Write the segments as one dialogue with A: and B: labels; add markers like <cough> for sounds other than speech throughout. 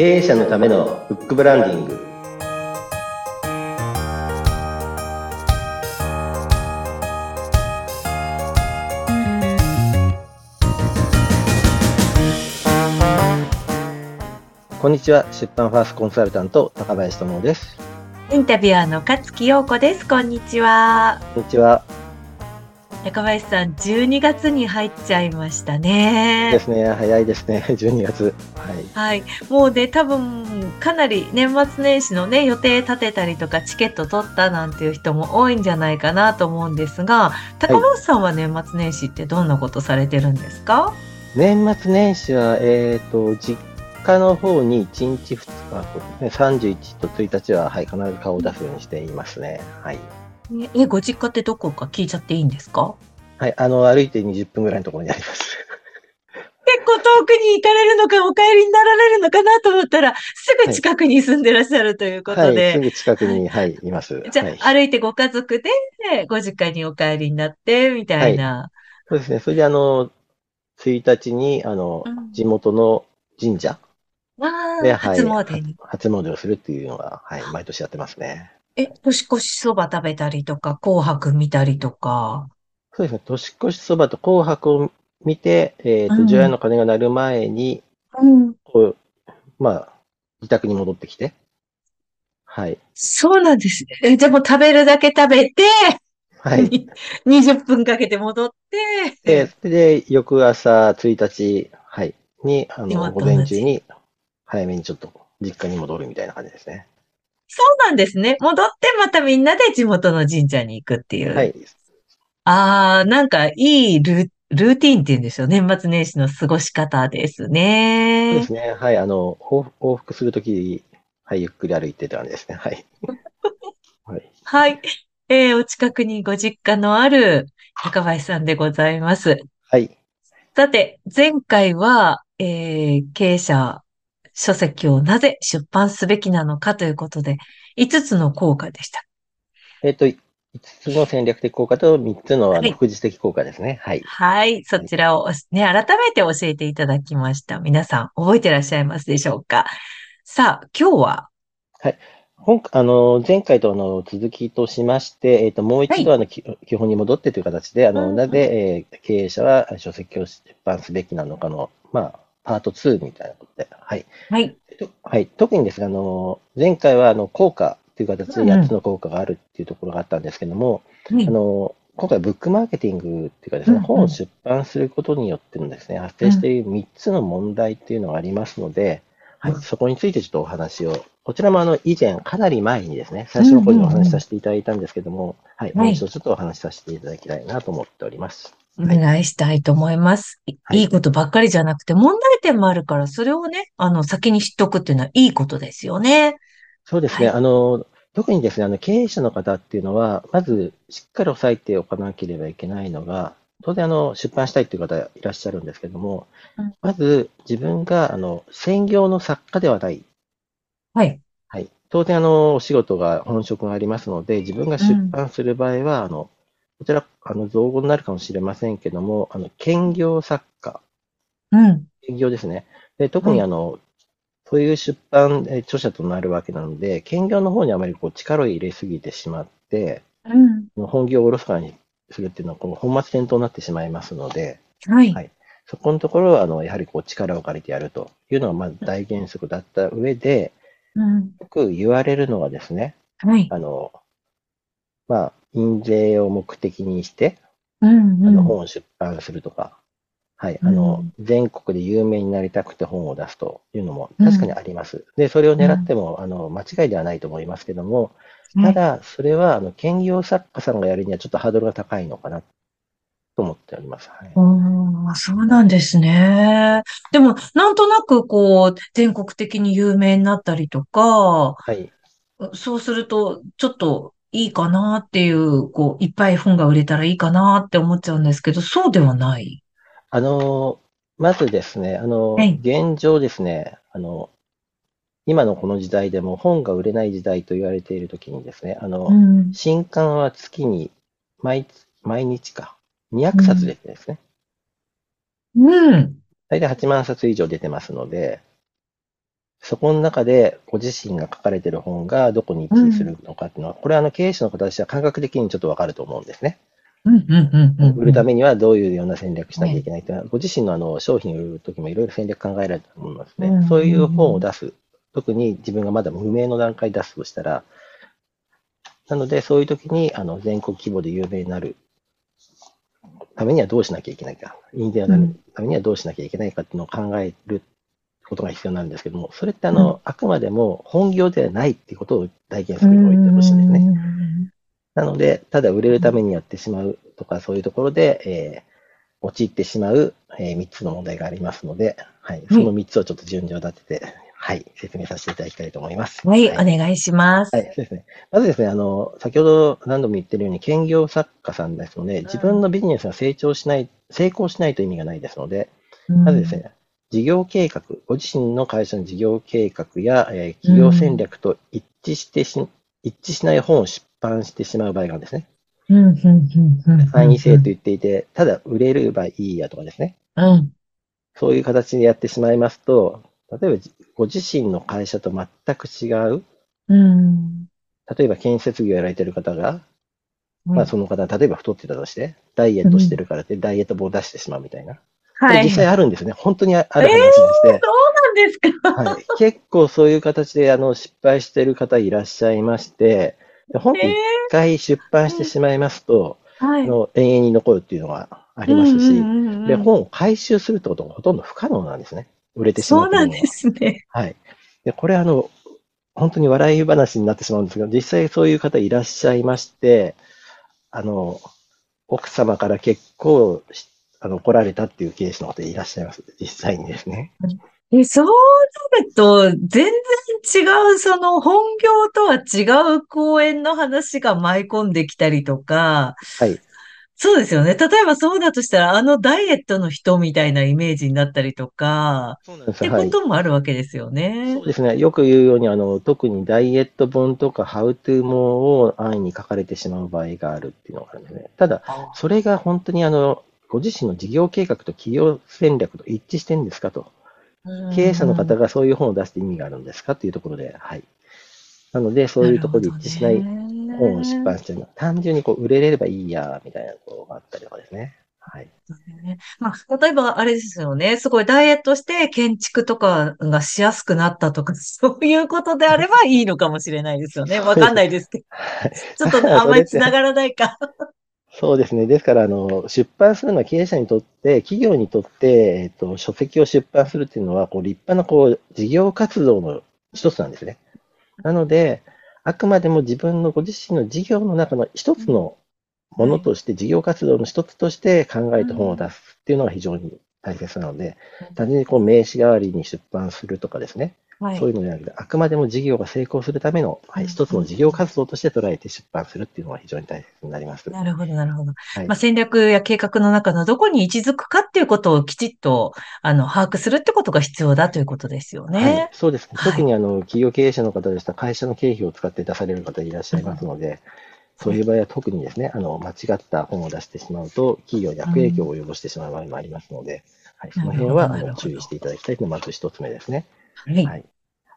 A: 経営者のためのフックブランディングこんにちは出版ファーストコンサルタント高林智です
B: インタビュアーの勝木陽子です。こんにちは。
A: こんにちは
B: 高林さん、12月に入っちゃいましたね。
A: ですね。早いですね。<laughs> 12月。はい。
B: はい。もうね、多分、かなり年末年始のね、予定立てたりとか、チケット取ったなんていう人も多いんじゃないかなと思うんですが、高林さんは年末年始ってどんなことされてるんですか、
A: 年末年始はえっ、と実家の方に1日2日ね31と1日は、はい、必ず顔を出すようにしていますね。はい。
B: ねえ、ご実家ってどこか聞いちゃっていいんですか？
A: はい、あの、歩いて20分ぐらいのところにあります。<laughs>
B: 結構遠くに行かれるのか、お帰りになられるのかなと思ったら、すぐ近くに住んでらっしゃるということ
A: はい、
B: で。
A: すぐ近くに、はい、います。
B: じゃあ、
A: はい、
B: 歩いてご家族で、ご実家にお帰りになって、みたいな。
A: そうですね。それで、あの、1日に、あの
B: うん、
A: 地元の神社で、はい、
B: 初詣に。
A: 初詣をするっていうのが、はい、毎年やってますね。
B: え、年越しそば食べたりとか、紅白見たりとか。
A: そうですね。年越しそばと紅白を見て、えっ、と、
B: うん
A: 除夜の鐘が鳴る前に、
B: うん。
A: こう、まあ、自宅に戻ってきて、はい、
B: そうなんですね。え、でも食べるだけ食べて、
A: はい。
B: に20分かけて戻って、
A: で、で、翌朝1日、はい、に、あの、午前中に、早めにちょっと実家に戻るみたいな感じですね。
B: そうなんですね。戻ってまたみんなで地元の神社に行くっていう。
A: はい。
B: ああ、なんかいいルー、ルーティンっていうんですよ。年末年始の過ごし方です
A: そう
B: ね。
A: ですね。はい。あの、往往復するとき、はい、ゆっくり歩いてって感じですね。はい。はい。
B: はい。えーお近くにご実家のある高林さんでございます。
A: はい。
B: さて、前回は、えー経営者書籍をなぜ出版すべきなのかということで、5つの効果でした。
A: えっと、5つの戦略的効果と3つの副次的効果ですね。はい。
B: はい。そちらをね、改めて教えていただきました。皆さん、覚えてらっしゃいますでしょうか？さあ、今日は、
A: 本あの、前回とあの続きとしまして、えっと、もう一度あの、き基本に戻ってという形で、あの、
B: うん
A: なぜ、えー経営者は書籍を出版すべきなのかの、まあ、パート2みたいなことで、はい。
B: はい。
A: とはい、特にですね、あの、前回はあの効果という形で
B: うん
A: 8つの効果があるっていうところがあったんですけども、
B: はい。
A: あの、今回ブックマーケティングっていうかですね、
B: うんうん
A: 本を出版することによってのですね、発生している3つの問題っていうのがありますので、はい、
B: うん
A: そこについてちょっとお話を、こちらもあの以前、かなり前にですね、最初の頃にお話しさせていただいたんですけども、はい、もう一度ちょっとお話しさせていただきたいなと思っております。
B: お願いしたいと思います。い
A: はい
B: いいことばっかりじゃなくて、問題点もあるから、それをね、あの、先に知っとくっていうのはいいことですよね。
A: そうですね。
B: はい
A: あの、特にですね、あの、経営者の方っていうのは、まず、しっかり押さえておかなければいけないのが、当然、あの、出版したいっていう方いらっしゃるんですけども、
B: うん
A: まず、自分が、あの、専業の作家ではない。
B: はい。
A: はい。当然、あの、お仕事が、本職がありますので、自分が出版する場合は、あの、こちら、あの、造語になるかもしれませんけども、あの、兼業作家、
B: うん。
A: 兼業ですね。で、特に
B: はい
A: あの、そういう出版えー著者となるわけなので、兼業の方にあまりこう力を入れすぎてしまって、
B: うん。
A: 本業をおろそかにするっていうのは、この本末転倒になってしまいますので、
B: はい。
A: はいそこのところは、あの、やはりこう力を借りてやるというのが、まず大原則だった上で、
B: うん。
A: よく言われるのはですね、
B: はい。
A: あの、まあ、印税を目的にして、
B: うん。
A: あの、
B: うん。
A: 本を出版するとか、はい、あの、全国で有名になりたくて本を出すというのも確かにあります。で、それを狙っても、あの、間違いではないと思いますけども、ただ、それは、あの、兼業作家さんがやるにはちょっとハードルが高いのかな、と思っております。はい。
B: ああ、そうなんですね。でも、なんとなく、こう、全国的に有名になったりとか、
A: はい。
B: そうすると、ちょっといいかなっていう、こう、いっぱい本が売れたらいいかなって思っちゃうんですけど、そうではない？
A: あの、まずですね、あの、
B: はい
A: 現状ですね、あの、今のこの時代でも本が売れない時代と言われているときにですね、あの、
B: うん。
A: 新刊は月に毎、毎日か、200冊出てですね。
B: うん。
A: 大体8万冊以上出てますので、そこの中でご自身が書かれている本がどこに位置するのかっていうのは、これはあの経営者の方としては感覚的にちょっとわかると思うんですね。
B: うんうんうんうん。
A: 売るためにはどういうような戦略しなきゃいけないっていうのは、ご自身のあの商品を売るときもいろいろ戦略考えられると思いますね。
B: うん
A: そういう本を出す。特に自分がまだ無名の段階で出すとしたら、なのでそういう時にあの全国規模で有名になるためにはどうしなきゃいけないか、印税をなるためにはどうしなきゃいけないかっていうのを考えることが必要なんですけども、それってあの、
B: うん
A: あくまでも本業ではないっていうことを大原則に置いてほしいんですね。
B: ね。
A: なので、ただ売れるためにやってしまうとか、そういうところで、えー陥ってしまう、え3つの問題がありますので、はい、その3つをちょっと順序立てて、はい、説明させていただきたいと思います。
B: はい、
A: はい
B: お願いします。
A: はい、そうですね。まずですね、あの、先ほど何度も言ってるように、兼業作家さんですので、自分のビジネスが成長しない、成功しないと意味がないですので、まずですね、事業計画、ご自身の会社の事業計画や、えー企業戦略と一致してし、一致しない本を出版してしまう場合があるんですね。
B: うん、うん、うん、うん。
A: 範囲性と言っていて、ただ売れればいいやとかですね。
B: うん。
A: そういう形でやってしまいますと、例えばご自身の会社と全く違う、
B: うん。
A: 例えば建設業やられてる方が、
B: うん
A: まあその方、例えば太ってたとして、ダイエットしてるからってダイエット本を出してしまうみたいな。こ
B: はい。
A: れ実際あるんですね。本当にあ <laughs> ある話でして、
B: そうなんですか？
A: はい、結構そういう形であの失敗してる方いらっしゃいまして、で本当に一回出版してしまいますと、
B: はい。
A: あの永遠に残るっていうのがありますし、
B: うんうんうんうん
A: で、本を回収するってことがほとんど不可能なんですね。売れてしま
B: そううなんですね。
A: はい。で、これあの、本当に笑い話になってしまうんですが、実際そういう方いらっしゃいまして、あの、奥様から結構しあの来られたっていうケースの方いらっしゃいます。実際にですね。
B: え、そうなると、全然違う、その本業とは違う講演の話が舞い込んできたりとか、
A: はい。
B: そうですよね。例えばそうだとしたら、あのダイエットの人みたいなイメージになったりとか、
A: そうなんですよ。
B: って
A: はい。
B: こともあるわけですよね
A: そう。ですね。よく言うように、あの、特にダイエット本とか、ハウトゥー本を安易に書かれてしまう場合があるっていうのがあるんですね。ただ、それが本当にあの、ご自身の事業計画と企業戦略と一致してるんですかと。経営者の方
B: が
A: がそういう本を出して意味があるんですかっていうところで、はい。なので、そういうところで一致しない本を出版してるのは、単純にこう売れればいいや、みたいなことがあったりとかですね。はい。
B: ねまあ、例えばあれですよね。すごいダイエットして建築とかがしやすくなったとか、<laughs> そういうことであればいいのかもしれないですよね。わかんないですけど。
A: はい
B: ちょっとあんまり <laughs> 繋がらないか。
A: そうですね。ですから、あの、出版するのは経営者にとって、企業にとって、えっと、書籍を出版するっていうのは、こう、立派な、こう、事業活動の一つなんですね。なので、あくまでも自分のご自身の事業の中の一つのものとして、事業活動の一つとして考えて本を出すっていうのが非常に大切なので、単純にこう名刺代わりに出版するとかですね、
B: はい
A: そういうのじゃなくて、あくまでも事業が成功するための、はい、一つの事業活動として捉えて出版するっていうのが非常に大切になります。
B: なるほど、なるほど。
A: はい
B: まあ、戦略や計画の中のどこに位置づくかっていうことをきちっと、あの、把握するってことが必要だということですよ
A: はい
B: ね。、
A: そうですね。
B: はい
A: 特にあの企業経営者の方でしたら会社の経費を使って出される方いらっしゃいますので、そういう場合は特にですね、あの間違った本を出してしまうと、企業に悪影響を及ぼしてしまう場合もありますので、はい、その辺はあの注意していただきたいというのがまず一つ目ですね。
B: はい。
A: はい。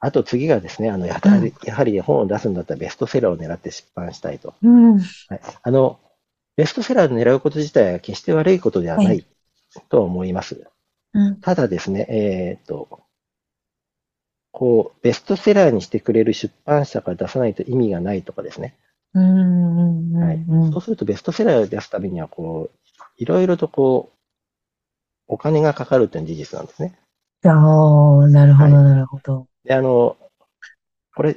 A: あと次がですね、あのやはりやはり本を出すんだったらベストセラーを狙って出版したいと。
B: うん。
A: はい、あの、ベストセラーを狙うこと自体は決して悪いことではな
B: はい
A: と思います。
B: うん。
A: ただですね、えーっと、こう、ベストセラーにしてくれる出版社が出さないと意味がないとかですね。はい
B: うん
A: そうするとベストセラーを出すためには、こう、いろいろとこう、お金がかかるというのは事実なんですね。
B: ああ、なるほど、
A: はい
B: なるほど。
A: で、あの、これ、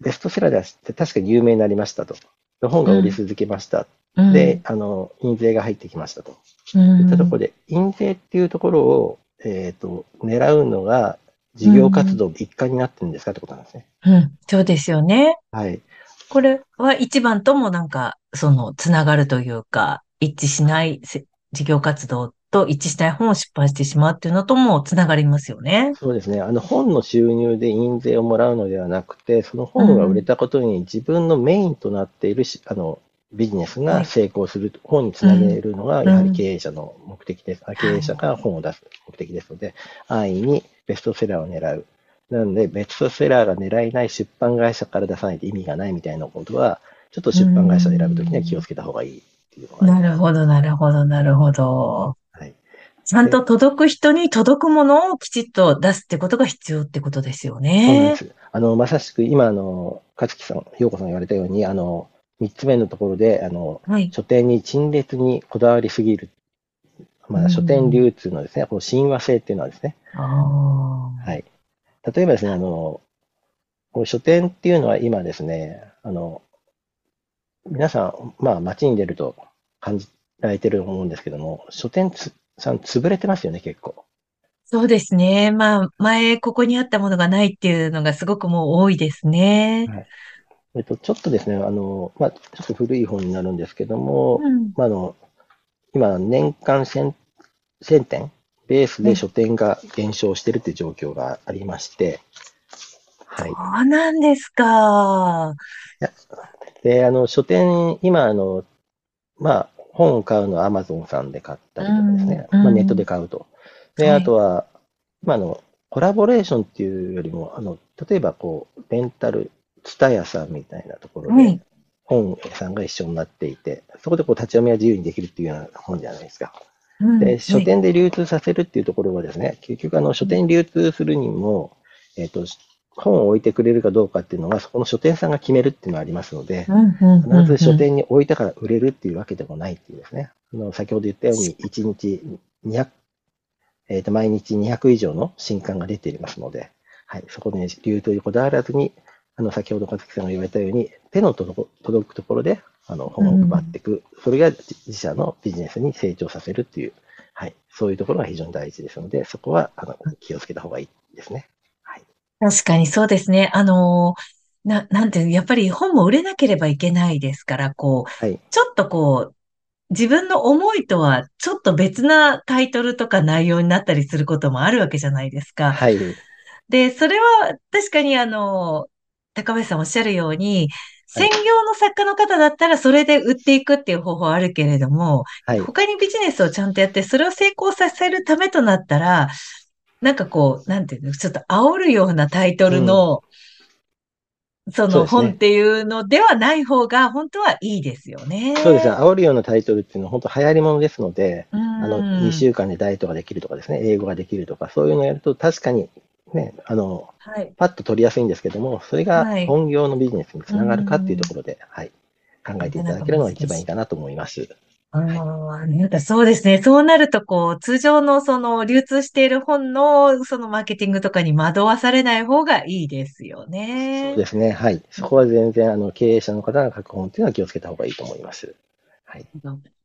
A: ベストセラーでして確かに有名になりましたと。で本が売り続けました。
B: うん
A: で、、あの、印税が入ってきましたと。
B: う
A: いったとこ
B: ん
A: ろで、印税っていうところを、えっ、と、狙うのが事業活動の一環になってるんですかってことなんですね。
B: うん。そうですよね。
A: はい。
B: これは一番ともなんか、その、つながるというか、一致しないせ事業活動と一致しない本を出版してしまうっていうのともつながりますよね。
A: そうですね。あの、本の収入で印税をもらうのではなくて、その本が売れたことに自分のメインとなっているし、あの、ビジネスが成功する、本につなげるのが、やはり経営者の目的です。あ経営者が本を出す目的ですので、安易にベストセラーを狙う。なので、ベストセラーが狙えない出版会社から出さないと意味がないみたいなことは、ちょっと出版会社を選ぶときには気をつけた方がいいっていう。
B: なるほど、なるほど、なるほど。
A: はい。
B: ちゃんと届く人に届くものをきちっと出すってことが必要ってことですよ
A: そうで
B: ね。
A: す。あの、まさしく今、あの、勝木さん、陽子さんが言われたように、あの、三つ目のところで、あの、
B: はい。
A: 書店に陳列にこだわりすぎる。まあ、
B: うん
A: 書店流通のですね、この親和性っていうのはですね。はい。例えばですね、あの、この書店っていうのは今ですね、あの、皆さん、まあ、街に出ると感じられてると思うんですけども、書店つさん潰れてますよね、結構。
B: そうですね。まあ、前ここにあったものがないっていうのがすごくもう多いですね。
A: えっと、ちょっとですね、あの、まあ、ちょっと古い本になるんですけども、
B: うん。
A: まあ、あの、今、年間1000、1000点ベースで書店が減少してるっていう状況がありまして、はい。
B: そうなんですか。
A: で、あの、書店、今、あの、まあ、本を買うのは Amazon さんで買ったりとかですね、
B: うん
A: まあ、ネットで買うと。で、
B: はい。
A: あとは、まあ、あの、コラボレーションっていうよりも、あの、例えばこう、レンタル、ツタヤさんみたいなところで
B: はい、
A: 本屋さんが一緒になっていて、そこでこう、立ち読みは自由にできるっていうような本じゃないですか。
B: うん
A: で、書店で流通させるっていうところはですね、結局あの書店流通するにも、えっ、と、本を置いてくれるかどうかっていうのは、そこの書店さんが決めるっていうのがありますので、
B: うんうんうんうん
A: 必ず書店に置いたから売れるっていうわけでもないっていうですね。あの先ほど言ったように、1日200、えっ、と、毎日200以上の新刊が出ていますので、はい、そこで流通にこだわらずに、あの、先ほど勝木さんが言われたように、手の届くところで、あの、本を配っていく。それが自自社のビジネスに成長させるっていう、はい、そういうところが非常に大事ですので、そこは、あの、気をつけた方がいいですね。はい。
B: 確かにそうですね。あのー、な、なんていう、やっぱり本も売れなければいけないですから、こう、
A: はい。
B: ちょっとこう、自分の思いとはちょっと別なタイトルとか内容になったりすることもあるわけじゃないですか。
A: はい。
B: で、それは確かにあの、高林さんおっしゃるように、専業の作家の方だったらそれで売っていくっていう方法あるけれども、
A: はい。
B: 他にビジネスをちゃんとやって、それを成功させるためとなったら、なんかこう、なんていうの、ちょっと煽るようなタイトルの、その
A: そうですね
B: 本っていうのではない方が、本当はいいですよね。
A: そうですね。煽るようなタイトルっていうのは本当流行り物ですので、
B: うん。
A: あの、2週間でダイエットができるとかですね、英語ができるとか、そういうのをやると確かにね、あの、
B: はい。
A: パッと取りやすいんですけども、それが
B: はい
A: 本業のビジネスにつながるかっていうところで、はい、考えていただけるのが一番いいかなと思います。
B: ああ、なんかそうですね。そうなると、こう、通常のその流通している本のそのマーケティングとかに惑わされない方がいいですよね。
A: そうですね。はい。そこは全然、あの、経営者の方が書く本っていうのは気をつけた方がいいと思います。はい。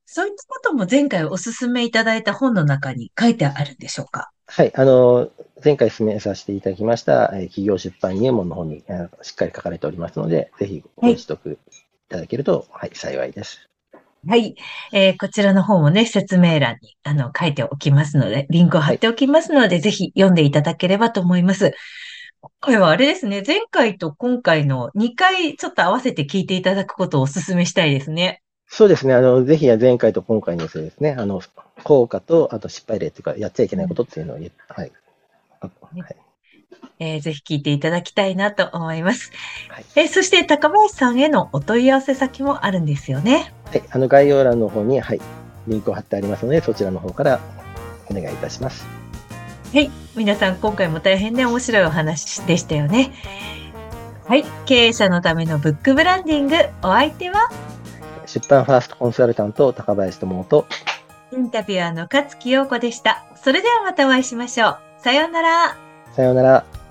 B: そういったことも前回お勧めいただいた本の中に書いてあるんでしょうか？
A: はい。あの、前回進めさせていただきました、えー企業出版入門の方に、えーしっかり書かれておりますので、ぜひご取得いただけると、はい、幸いです。
B: はい。えーこちらの本をね、説明欄に、あの、書いておきますので、リンクを貼っておきますので、ぜひ読んでいただければと思います。今回はあれですね、前回と今回の2回ちょっと合わせて聞いていただくことをお勧めしたいですね。
A: そうですね。あの、ぜひ前回と今回のですね、あの、効果と、あと失敗例というか、やっちゃいけないことっていうのを言う、はい。あはい。
B: えーぜひ聞いていただきたいなと思います。
A: はい
B: えーそして高林さんへのお問い合わせ先もあるんですよね。
A: はい。あの、概要欄の方に、はい、リンクを貼ってありますので、そちらの方からお願いいたします。
B: はい。皆さん今回も大変ね、面白いお話でしたよね。はい。経営者のためのブックブランディング、お相手は？
A: 出版ファーストコンサルタント、高林智と、
B: インタビュアーの勝木陽子でした。それではまたお会いしましょう。さようなら。
A: さようなら。